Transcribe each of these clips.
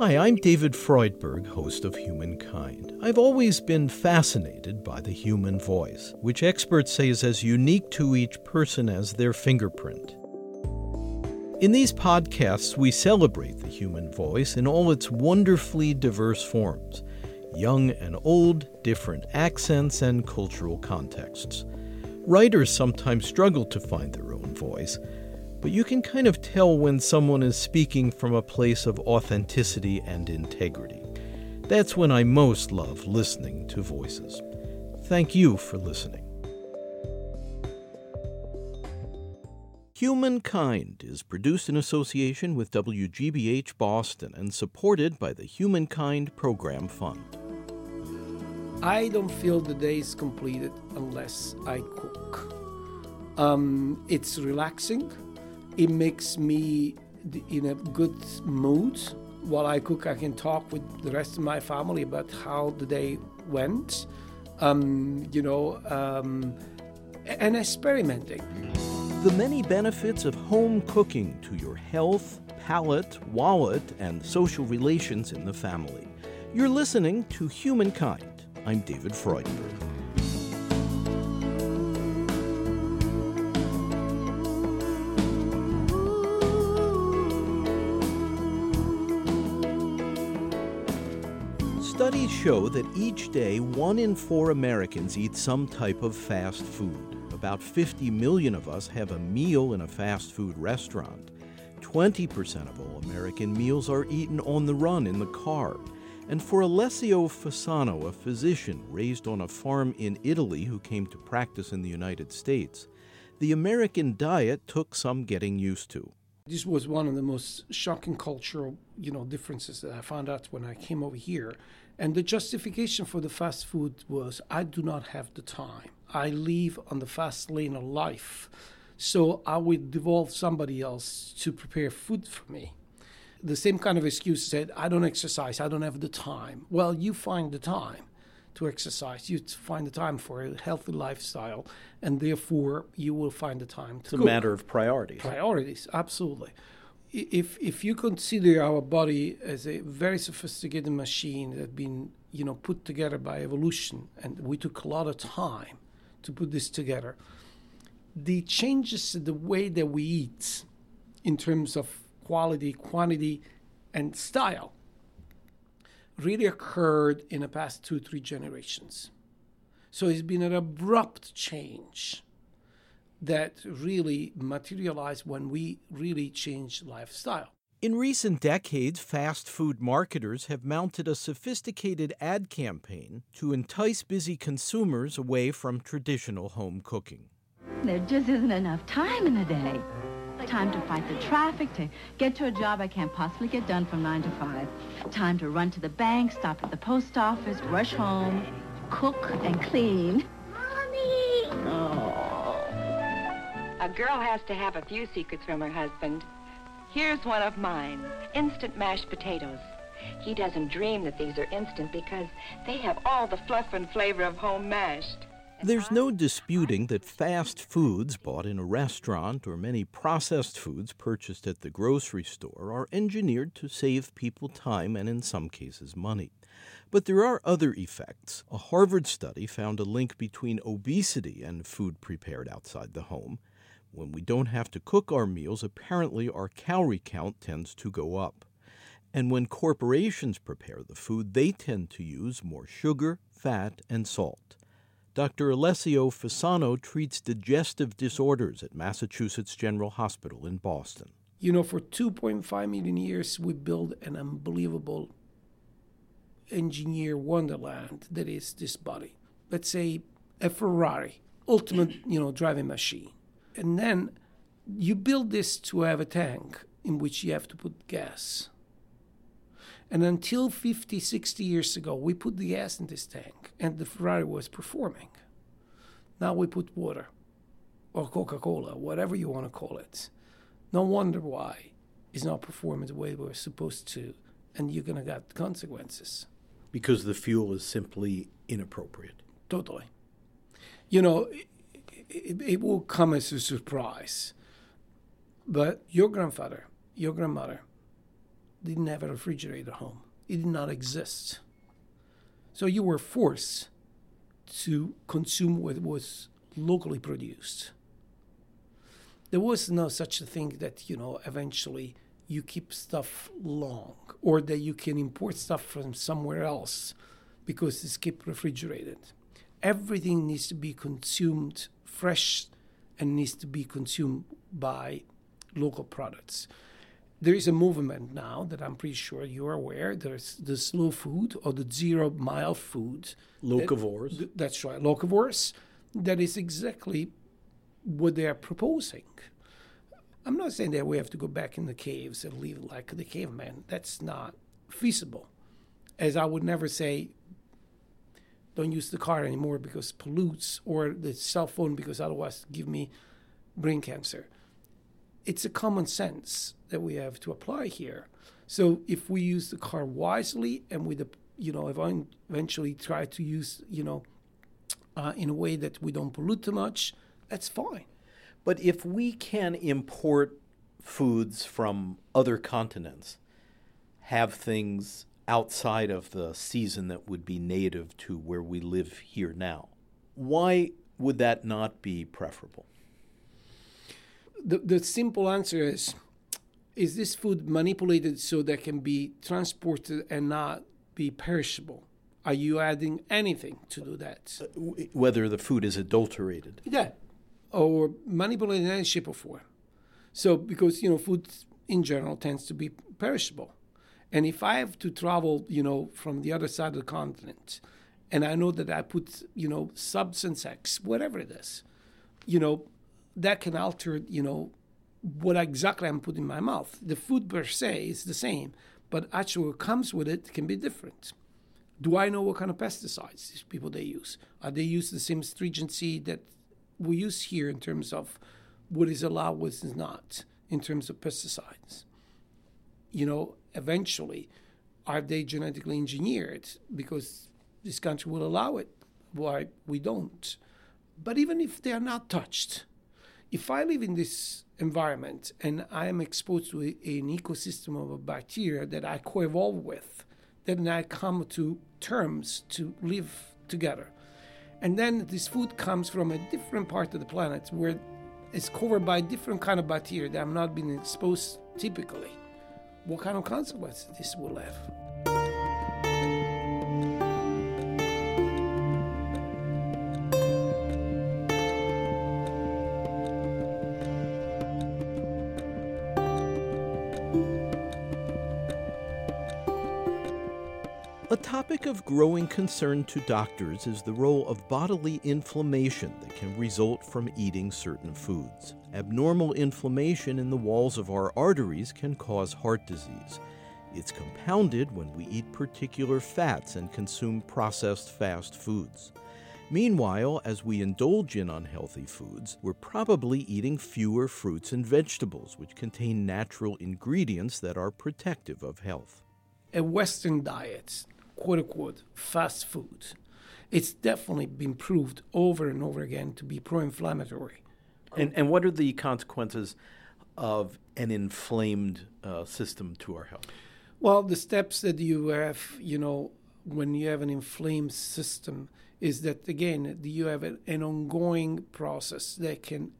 Hi, I'm David Freudberg, host of Humankind. I've always been fascinated by the human voice, which experts say is as unique to each person as their fingerprint. In these podcasts, we celebrate the human voice in all its wonderfully diverse forms young and old, different accents, and cultural contexts. Writers sometimes struggle to find their own voice, but you can kind of tell when someone is speaking from a place of authenticity and integrity. That's when I most love listening to voices. Thank you for listening. Humankind is produced in association with WGBH Boston and supported by the Humankind Program Fund. I don't feel the day is completed unless I cook. Um, it's relaxing it makes me in a good mood. While I cook, I can talk with the rest of my family about how the day went, um, you know, um, and experimenting. The many benefits of home cooking to your health, palate, wallet, and social relations in the family. You're listening to Humankind. I'm David Freudberg. Show that each day, one in four Americans eat some type of fast food. About 50 million of us have a meal in a fast food restaurant. 20% of all American meals are eaten on the run in the car. And for Alessio Fasano, a physician raised on a farm in Italy who came to practice in the United States, the American diet took some getting used to. This was one of the most shocking cultural, you know, differences that I found out when I came over here. And the justification for the fast food was I do not have the time. I live on the fast lane of life. So I would devolve somebody else to prepare food for me. The same kind of excuse said, I don't exercise, I don't have the time. Well, you find the time to exercise, you find the time for a healthy lifestyle, and therefore you will find the time to It's a matter of priorities. Priorities, absolutely if if you consider our body as a very sophisticated machine that had been you know put together by evolution and we took a lot of time to put this together the changes the way that we eat in terms of quality quantity and style really occurred in the past two three generations. So it's been an abrupt change that really materialize when we really change lifestyle. In recent decades, fast food marketers have mounted a sophisticated ad campaign to entice busy consumers away from traditional home cooking. There just isn't enough time in the day. Time to fight the traffic, to get to a job I can't possibly get done from 9 to 5. Time to run to the bank, stop at the post office, rush home, cook and clean. Mommy! Oh. A girl has to have a few secrets from her husband. Here's one of mine instant mashed potatoes. He doesn't dream that these are instant because they have all the fluff and flavor of home mashed. There's no disputing that fast foods bought in a restaurant or many processed foods purchased at the grocery store are engineered to save people time and, in some cases, money. But there are other effects. A Harvard study found a link between obesity and food prepared outside the home. When we don't have to cook our meals, apparently our calorie count tends to go up. And when corporations prepare the food, they tend to use more sugar, fat, and salt. Dr. Alessio Fasano treats digestive disorders at Massachusetts General Hospital in Boston. You know, for 2.5 million years, we built an unbelievable engineer wonderland that is this body. Let's say a Ferrari, ultimate, you know, driving machine. And then you build this to have a tank in which you have to put gas. And until 50, 60 years ago, we put the gas in this tank and the Ferrari was performing. Now we put water or Coca Cola, whatever you want to call it. No wonder why it's not performing the way we're supposed to, and you're going to get consequences. Because the fuel is simply inappropriate. Totally. You know, it, it will come as a surprise. But your grandfather, your grandmother, didn't have a refrigerator at home. It did not exist. So you were forced to consume what was locally produced. There was no such a thing that, you know, eventually you keep stuff long or that you can import stuff from somewhere else because it's kept refrigerated. Everything needs to be consumed fresh and needs to be consumed by local products. There is a movement now that I'm pretty sure you're aware. There's the slow food or the zero mile food. Locavores. That, that's right, locavores. That is exactly what they are proposing. I'm not saying that we have to go back in the caves and live like the caveman. That's not feasible. As I would never say, don't use the car anymore because pollutes, or the cell phone because otherwise give me brain cancer. It's a common sense that we have to apply here. So if we use the car wisely and with you know, eventually try to use, you know, uh, in a way that we don't pollute too much, that's fine. But if we can import foods from other continents, have things outside of the season that would be native to where we live here now, why would that not be preferable? The, the simple answer is is this food manipulated so that can be transported and not be perishable? Are you adding anything to do that? Uh, whether the food is adulterated. Yeah, or manipulated in any shape or form. So, because, you know, food in general tends to be perishable. And if I have to travel, you know, from the other side of the continent, and I know that I put, you know, substance X, whatever it is, you know, that can alter, you know, what exactly I'm putting in my mouth. The food per se is the same, but actually what comes with it can be different. Do I know what kind of pesticides these people they use? Are they use the same stringency that we use here in terms of what is allowed, what is not, in terms of pesticides. You know, eventually, are they genetically engineered? Because this country will allow it. Why we don't? But even if they are not touched, if I live in this environment and I am exposed to an ecosystem of bacteria that I co evolve with, then I come to terms to live together. And then this food comes from a different part of the planet where it's covered by different kind of bacteria that have not been exposed typically. What kind of consequences this will have? Topic of growing concern to doctors is the role of bodily inflammation that can result from eating certain foods. Abnormal inflammation in the walls of our arteries can cause heart disease. It's compounded when we eat particular fats and consume processed fast foods. Meanwhile, as we indulge in unhealthy foods, we're probably eating fewer fruits and vegetables, which contain natural ingredients that are protective of health. A Western diet quote unquote fast food, it's definitely been proved over and over again to be pro inflammatory. And, and what are the consequences of an inflamed uh, system to our health? Well, the steps that you have, you know, when you have an inflamed system is that, again, you have an ongoing process that can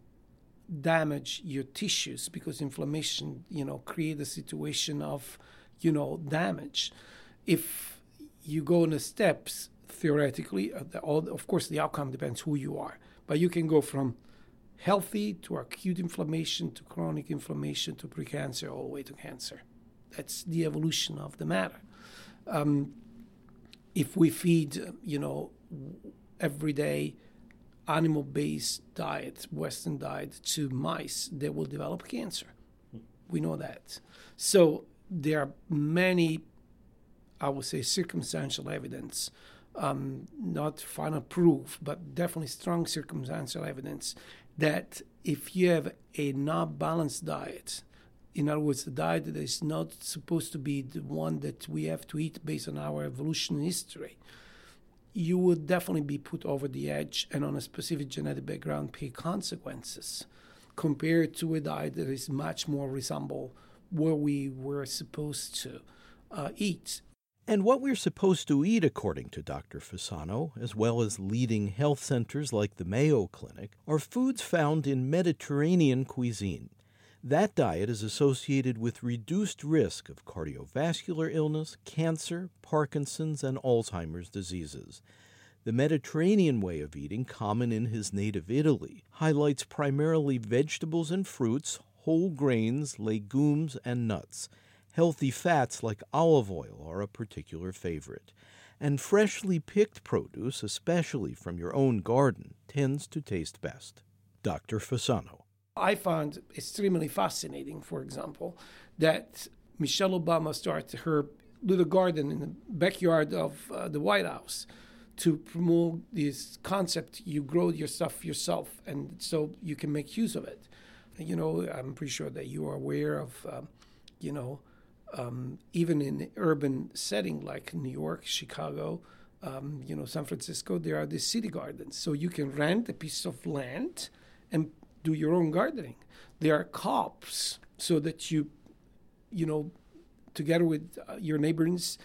damage your tissues because inflammation, you know, create a situation of, you know, damage. If you go in the steps theoretically. Uh, of course, the outcome depends who you are, but you can go from healthy to acute inflammation to chronic inflammation to precancer all the way to cancer. That's the evolution of the matter. Um, if we feed, you know, every day animal-based diet, Western diet to mice, they will develop cancer. We know that. So there are many I would say, circumstantial evidence, um, not final proof, but definitely strong circumstantial evidence that if you have a not balanced diet, in other words, a diet that is not supposed to be the one that we have to eat based on our evolution history, you would definitely be put over the edge and on a specific genetic background pay consequences compared to a diet that is much more resemble where we were supposed to uh, eat. And what we're supposed to eat, according to Dr. Fasano, as well as leading health centers like the Mayo Clinic, are foods found in Mediterranean cuisine. That diet is associated with reduced risk of cardiovascular illness, cancer, Parkinson's, and Alzheimer's diseases. The Mediterranean way of eating, common in his native Italy, highlights primarily vegetables and fruits, whole grains, legumes, and nuts. Healthy fats like olive oil are a particular favorite. And freshly picked produce, especially from your own garden, tends to taste best. Dr. Fasano. I found extremely fascinating, for example, that Michelle Obama started her little garden in the backyard of uh, the White House to promote this concept you grow your stuff yourself and so you can make use of it. You know, I'm pretty sure that you are aware of, um, you know, um, even in urban setting like New York, Chicago, um, you know, San Francisco, there are these city gardens. So you can rent a piece of land and do your own gardening. There are co-ops so that you, you know, together with uh, your neighbors,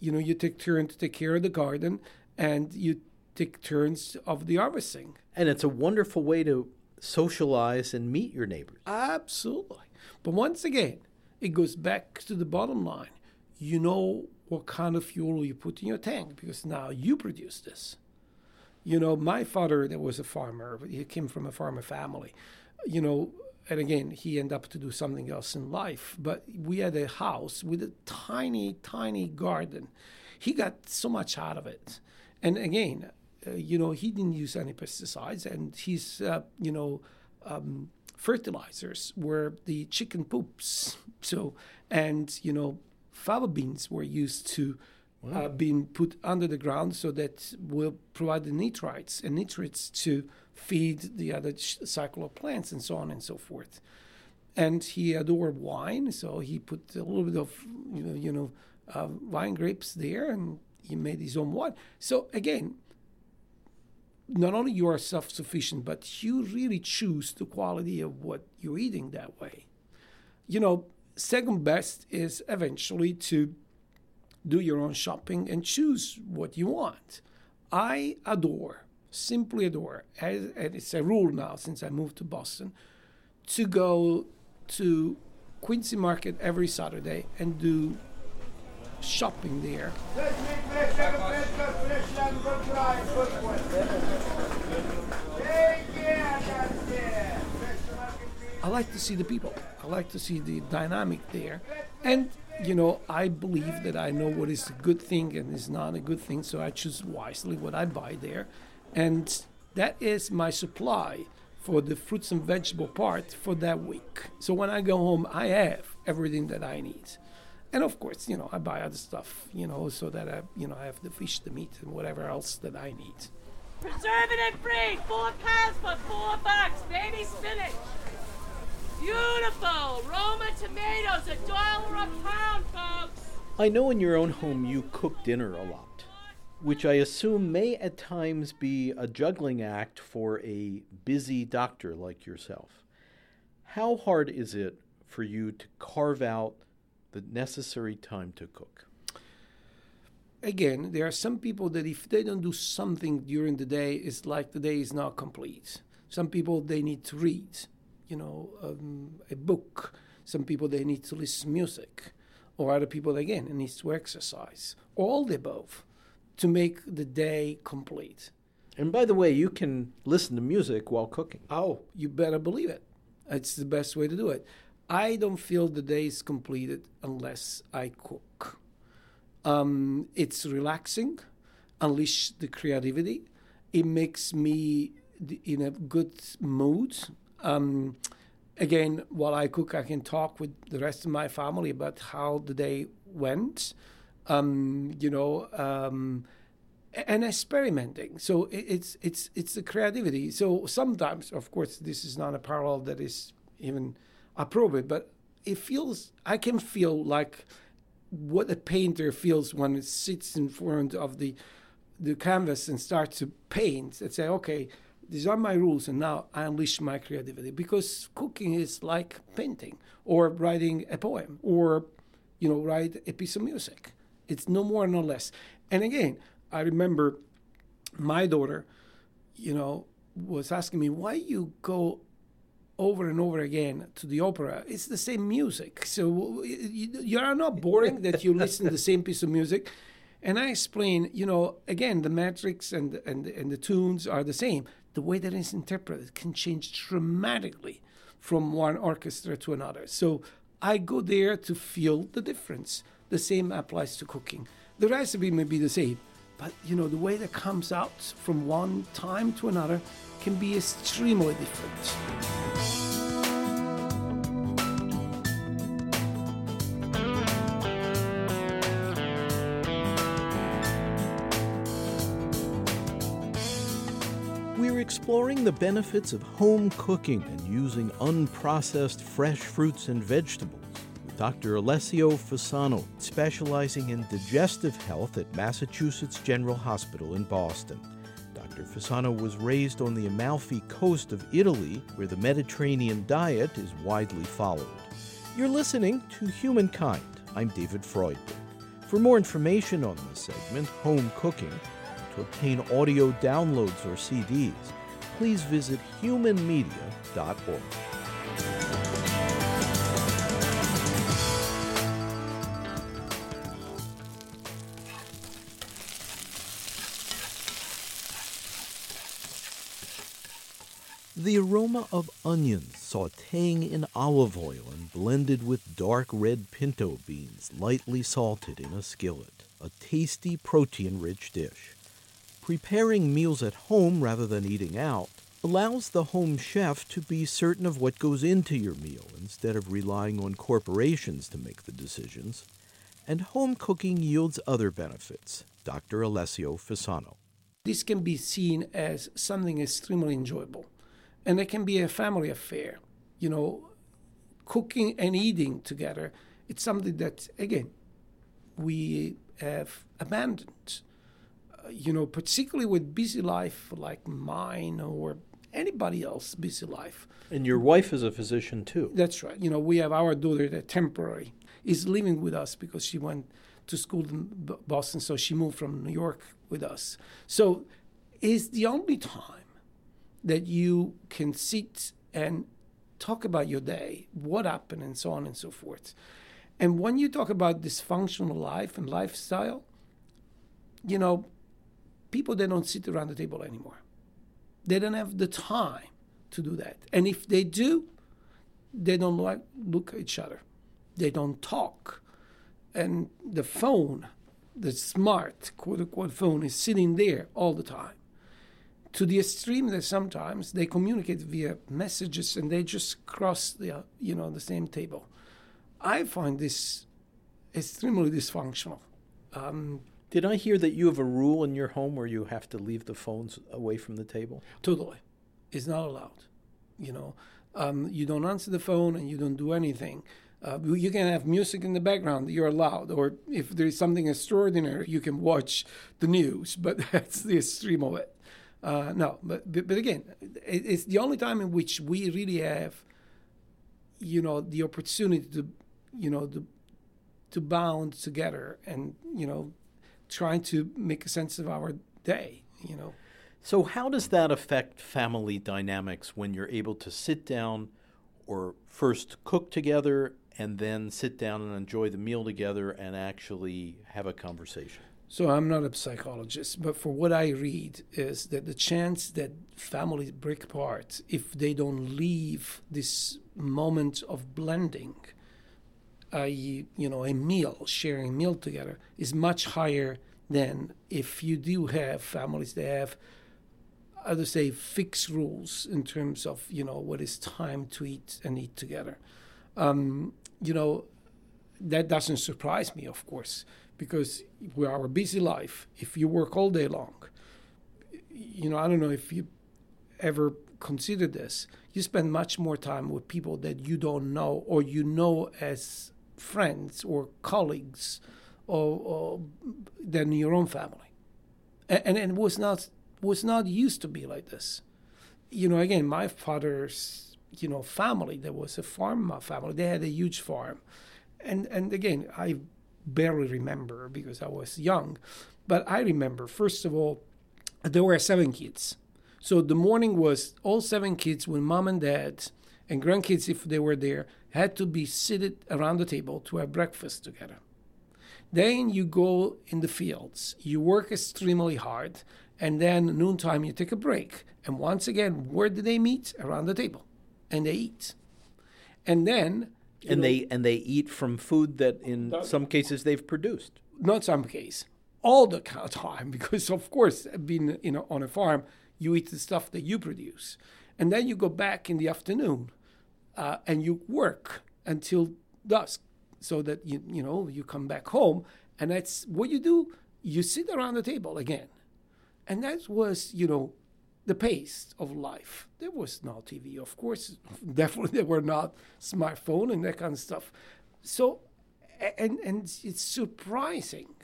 you know, you take turns to take care of the garden and you take turns of the harvesting. And it's a wonderful way to socialize and meet your neighbors. Absolutely. But once again, it goes back to the bottom line. You know what kind of fuel you put in your tank because now you produce this. You know, my father, that was a farmer, he came from a farmer family. You know, and again, he ended up to do something else in life. But we had a house with a tiny, tiny garden. He got so much out of it. And again, uh, you know, he didn't use any pesticides, and he's, uh, you know, um, fertilizers were the chicken poops. So, and you know, fava beans were used to wow. uh, being put under the ground so that will provide the nitrites and nitrates to feed the other cycle of plants and so on and so forth. And he adored wine, so he put a little bit of you know, you know uh, wine grapes there, and he made his own wine. So again, not only you are self-sufficient, but you really choose the quality of what you're eating that way. You know, second best is eventually to do your own shopping and choose what you want. I adore, simply adore, and it's a rule now since I moved to Boston, to go to Quincy Market every Saturday and do shopping there. I like to see the people. I like to see the dynamic there. And, you know, I believe that I know what is a good thing and is not a good thing, so I choose wisely what I buy there. And that is my supply for the fruits and vegetable part for that week. So when I go home, I have everything that I need. And of course, you know, I buy other stuff, you know, so that I, you know, I have the fish, the meat, and whatever else that I need. Preservative free, four pounds for four bucks, baby spinach. Beautiful Roma tomatoes, a dollar a pound, folks. I know in your own home you cook dinner a lot, which I assume may at times be a juggling act for a busy doctor like yourself. How hard is it for you to carve out the necessary time to cook? Again, there are some people that if they don't do something during the day, it's like the day is not complete. Some people they need to read you know, um, a book. Some people they need to listen to music, or other people again need to exercise. All the above to make the day complete. And by the way, you can listen to music while cooking. Oh, you better believe it. It's the best way to do it. I don't feel the day is completed unless I cook. Um, it's relaxing, unleash the creativity. It makes me in a good mood um, again, while I cook, I can talk with the rest of my family about how the day went. Um, you know, um, and experimenting. So it's it's it's the creativity. So sometimes, of course, this is not a parallel that is even appropriate, but it feels I can feel like what a painter feels when it sits in front of the the canvas and starts to paint and say, okay, these are my rules, and now I unleash my creativity because cooking is like painting or writing a poem or, you know, write a piece of music. It's no more, no less. And again, I remember my daughter, you know, was asking me why you go over and over again to the opera. It's the same music. So you, are not boring that you listen to the same piece of music. And I explain, you know, again, the metrics and, and, and the tunes are the same. The way that it's interpreted can change dramatically from one orchestra to another. So I go there to feel the difference. The same applies to cooking. The recipe may be the same, but you know, the way that comes out from one time to another can be extremely different. We're exploring the benefits of home cooking and using unprocessed fresh fruits and vegetables Dr. Alessio Fasano, specializing in digestive health at Massachusetts General Hospital in Boston. Dr. Fasano was raised on the Amalfi coast of Italy, where the Mediterranean diet is widely followed. You're listening to Humankind. I'm David Freudberg. For more information on this segment, Home Cooking, to obtain audio downloads or CDs, please visit humanmedia.org. The aroma of onions sauteing in olive oil and blended with dark red pinto beans lightly salted in a skillet, a tasty protein rich dish. Preparing meals at home rather than eating out allows the home chef to be certain of what goes into your meal instead of relying on corporations to make the decisions. And home cooking yields other benefits. Dr. Alessio Fasano. This can be seen as something extremely enjoyable, and it can be a family affair. You know, cooking and eating together, it's something that, again, we have abandoned uh, you know, particularly with busy life like mine or anybody else busy life. And your wife is a physician too. That's right. You know, we have our daughter that temporary is living with us because she went to school in Boston, so she moved from New York with us. So it's the only time that you can sit and talk about your day, what happened, and so on and so forth. And when you talk about dysfunctional life and lifestyle, you know, people they don't sit around the table anymore. They don't have the time to do that. And if they do, they don't like look at each other. They don't talk. And the phone, the smart quote unquote phone is sitting there all the time. To the extreme that sometimes they communicate via messages and they just cross the you know the same table. I find this extremely dysfunctional. Um, did I hear that you have a rule in your home where you have to leave the phones away from the table? Totally. It's not allowed. You know, um, you don't answer the phone and you don't do anything. Uh, you can have music in the background, you're allowed. Or if there's something extraordinary, you can watch the news, but that's the extreme of it. Uh, no, but, but, again, it's the only time in which we really have, you know, the opportunity to, you know, to, to bound together and, you know, trying to make a sense of our day, you know. So, how does that affect family dynamics when you're able to sit down or first cook together and then sit down and enjoy the meal together and actually have a conversation? So, I'm not a psychologist, but for what I read, is that the chance that families break apart if they don't leave this moment of blending a you know a meal, sharing meal together, is much higher than if you do have families that have, I would say, fixed rules in terms of you know what is time to eat and eat together. Um, you know, that doesn't surprise me, of course, because we are a busy life. If you work all day long, you know, I don't know if you ever consider this. You spend much more time with people that you don't know or you know as friends or colleagues or, or than your own family. And, and it was not was not used to be like this. you know, again, my father's, you know, family, there was a farm family. They had a huge farm. And, and again, I barely remember because I was young. But I remember, first of all, there were seven kids. So the morning was all seven kids with mom and dad and grandkids, if they were there, had to be seated around the table to have breakfast together. Then you go in the fields, you work extremely hard, and then noontime you take a break. And once again, where do they meet? Around the table, and they eat. And then and know, they and they eat from food that in some cases they've produced. Not some case, all the time, because of course, being you know on a farm, you eat the stuff that you produce, and then you go back in the afternoon, uh, and you work until dusk, so that you you know you come back home, and that's what you do. You sit around the table again, and that was you know the pace of life. There was no TV, of course. Definitely, there were not smartphone and that kind of stuff. So, and and it's surprising,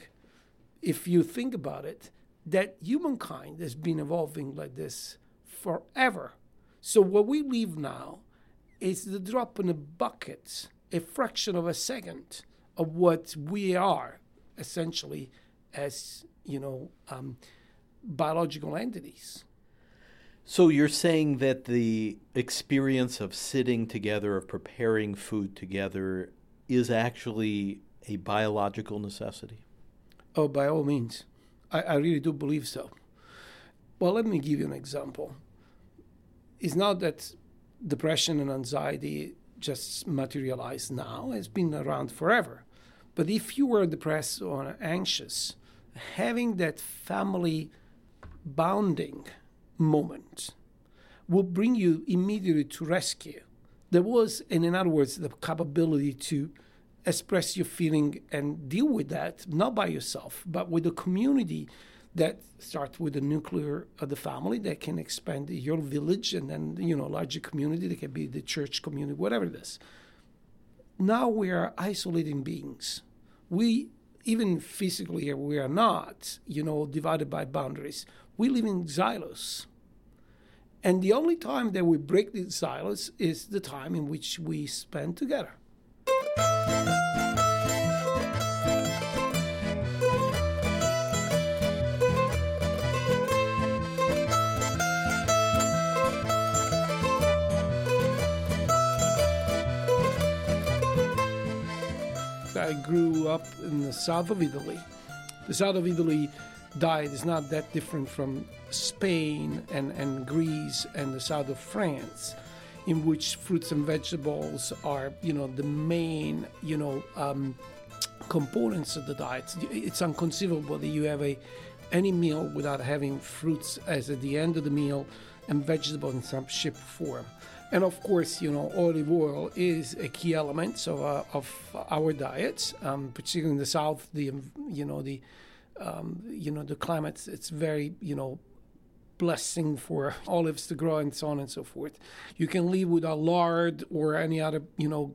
if you think about it, that humankind has been evolving like this forever. So what we live now is the drop in a bucket, a fraction of a second of what we are essentially as you know um, biological entities. So you're saying that the experience of sitting together, of preparing food together, is actually a biological necessity? Oh, by all means. I, I really do believe so. Well, let me give you an example. It's not that depression and anxiety just materialize now, it's been around forever. But if you were depressed or anxious, having that family bonding moment will bring you immediately to rescue. There was, and in other words, the capability to express your feeling and deal with that, not by yourself, but with a community that starts with the nuclear of the family that can expand your village and then, you know, larger community that can be the church community, whatever it is. Now we are isolating beings. We, even physically, we are not, you know, divided by boundaries. We live in silos. And the only time that we break the silence is the time in which we spend together. I grew up in the south of Italy. The south of Italy diet is not that different from Spain and, and Greece and the south of France, in which fruits and vegetables are, you know, the main, you know, um, components of the diet. It's inconceivable that you have a any meal without having fruits as at the end of the meal and vegetables in some shape form. And of course, you know, olive oil is a key element of, uh, of our diet, um, particularly in the south. The you know the um, you know the climate it's very you know blessing for olives to grow and so on and so forth. You can live without lard or any other you know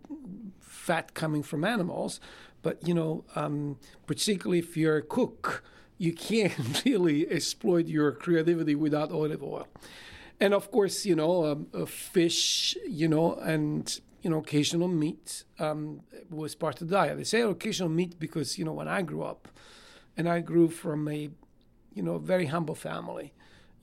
fat coming from animals but you know um, particularly if you're a cook you can't really exploit your creativity without olive oil. And of course you know um, fish you know and you know occasional meat um, was part of the diet. They say occasional meat because you know when i grew up and I grew from a, you know, very humble family.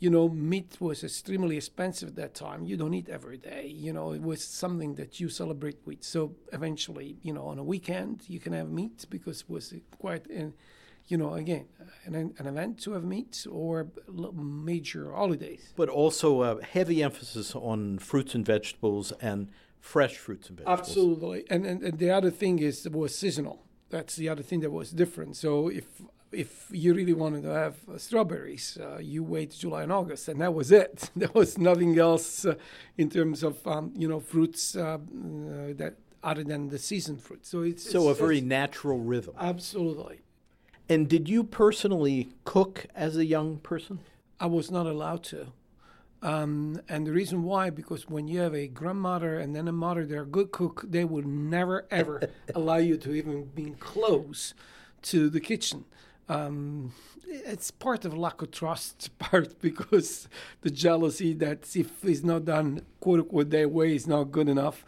You know, meat was extremely expensive at that time. You don't eat every day. You know, it was something that you celebrate with. So eventually, you know, on a weekend you can have meat because it was quite, an, you know, again, an, an event to have meat or major holidays. But also a heavy emphasis on fruits and vegetables and fresh fruits and vegetables. Absolutely. And, and, and the other thing is it was seasonal. That's the other thing that was different. So if if you really wanted to have uh, strawberries, uh, you wait July and August, and that was it. there was nothing else uh, in terms of um, you know fruits uh, uh, that other than the season fruit. So it's so it's, a very natural rhythm. Absolutely. And did you personally cook as a young person? I was not allowed to. Um, and the reason why, because when you have a grandmother and then a mother, they're a good cook, they will never ever allow you to even be close to the kitchen Um, it's part of lack of trust, part because the jealousy that if it's not done quote unquote their way is not good enough.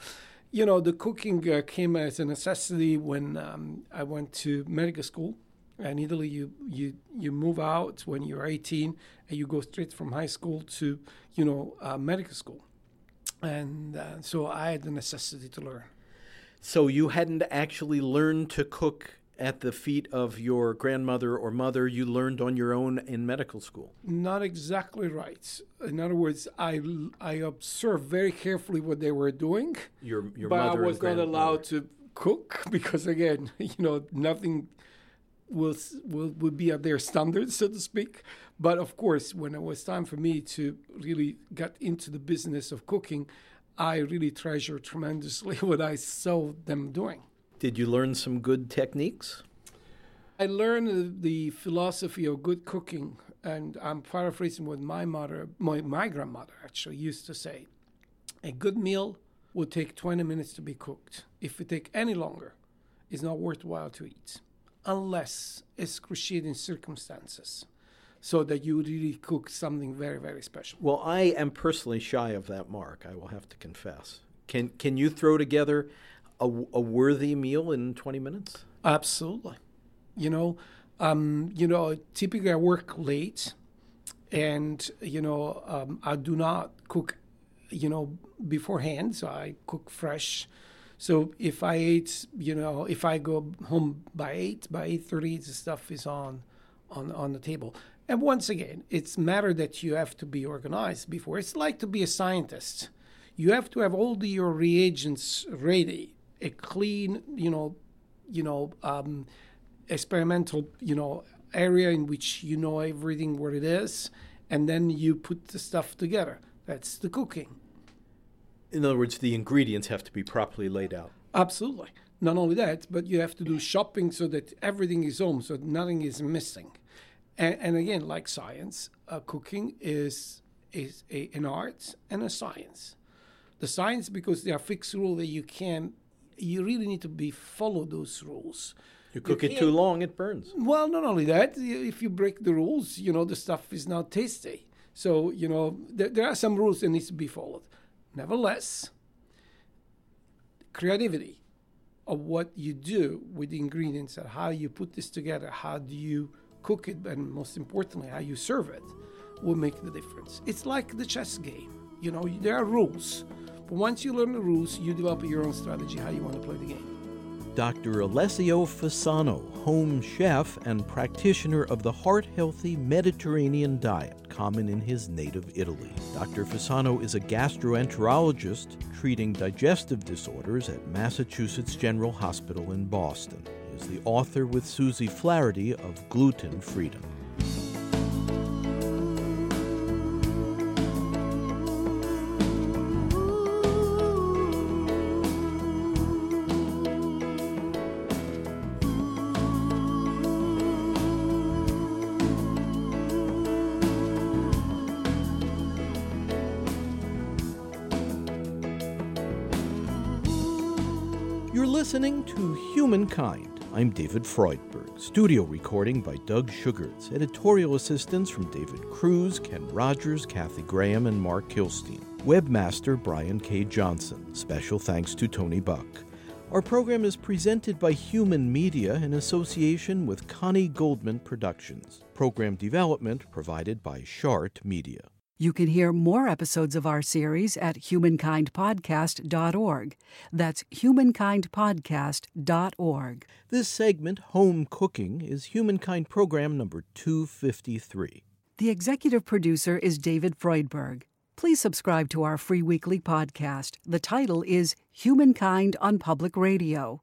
You know, the cooking uh, came as a necessity when um, I went to medical school. In Italy, you, you you move out when you're 18 and you go straight from high school to you know uh, medical school, and uh, so I had the necessity to learn. So you hadn't actually learned to cook at the feet of your grandmother or mother. You learned on your own in medical school. Not exactly right. In other words, I I observed very carefully what they were doing. Your your but mother I was not allowed to cook because again, you know, nothing will will would be at their standards, so to speak. But of course, when it was time for me to really get into the business of cooking, I really treasure tremendously what I saw them doing. Did you learn some good techniques? I learned the philosophy of good cooking, and I'm paraphrasing what my mother, my, my grandmother actually used to say. A good meal will take 20 minutes to be cooked. If it take any longer, it's not worthwhile to eat, unless excruciating circumstances, so that you really cook something very, very special. Well, I am personally shy of that mark. I will have to confess. Can can you throw together a, a worthy meal in 20 minutes? Absolutely. You know, um, you know, typically I work late, and you know, um, I do not cook, you know, beforehand. So I cook fresh. So if I ate, you know, if I go home by eight, by eight thirty, the stuff is on, on on the table. And once again, it's matter that you have to be organized before. It's like to be a scientist. You have to have all the, your reagents ready, a clean, you know, you know, um, experimental, you know, area in which you know everything what it is, and then you put the stuff together. That's the cooking. In other words, the ingredients have to be properly laid out. Absolutely. Not only that, but you have to do shopping so that everything is home, so nothing is missing. And, and again, like science, uh, cooking is is a, an art and a science. The science because there are fixed rules that you can, you really need to be follow those rules. You cook You it too long, it burns. Well, not only that, if you break the rules, you know the stuff is not tasty. So you know there, there are some rules that needs to be followed. Nevertheless, creativity of what you do with the ingredients and how you put this together, how do you cook it, and most importantly, how you serve it, will make the difference. It's like the chess game. You know, there are rules, but once you learn the rules, you develop your own strategy how you want to play the game. Dr. Alessio Fasano, home chef and practitioner of the heart healthy Mediterranean diet common in his native Italy. Dr. Fasano is a gastroenterologist treating digestive disorders at Massachusetts General Hospital in Boston. He is the author with Susie Flaherty of Gluten Freedom. David Freudberg. Studio recording by Doug Sugarts. Editorial assistance from David Cruz, Ken Rogers, Kathy Graham, and Mark Kilstein. Webmaster Brian K. Johnson. Special thanks to Tony Buck. Our program is presented by Human Media in association with Connie Goldman Productions. Program development provided by Shart Media. You can hear more episodes of our series at humankindpodcast.org. That's humankindpodcast.org. This segment, Home Cooking, is Humankind Program number 253. The executive producer is David Freudberg. Please subscribe to our free weekly podcast. The title is Humankind on Public Radio.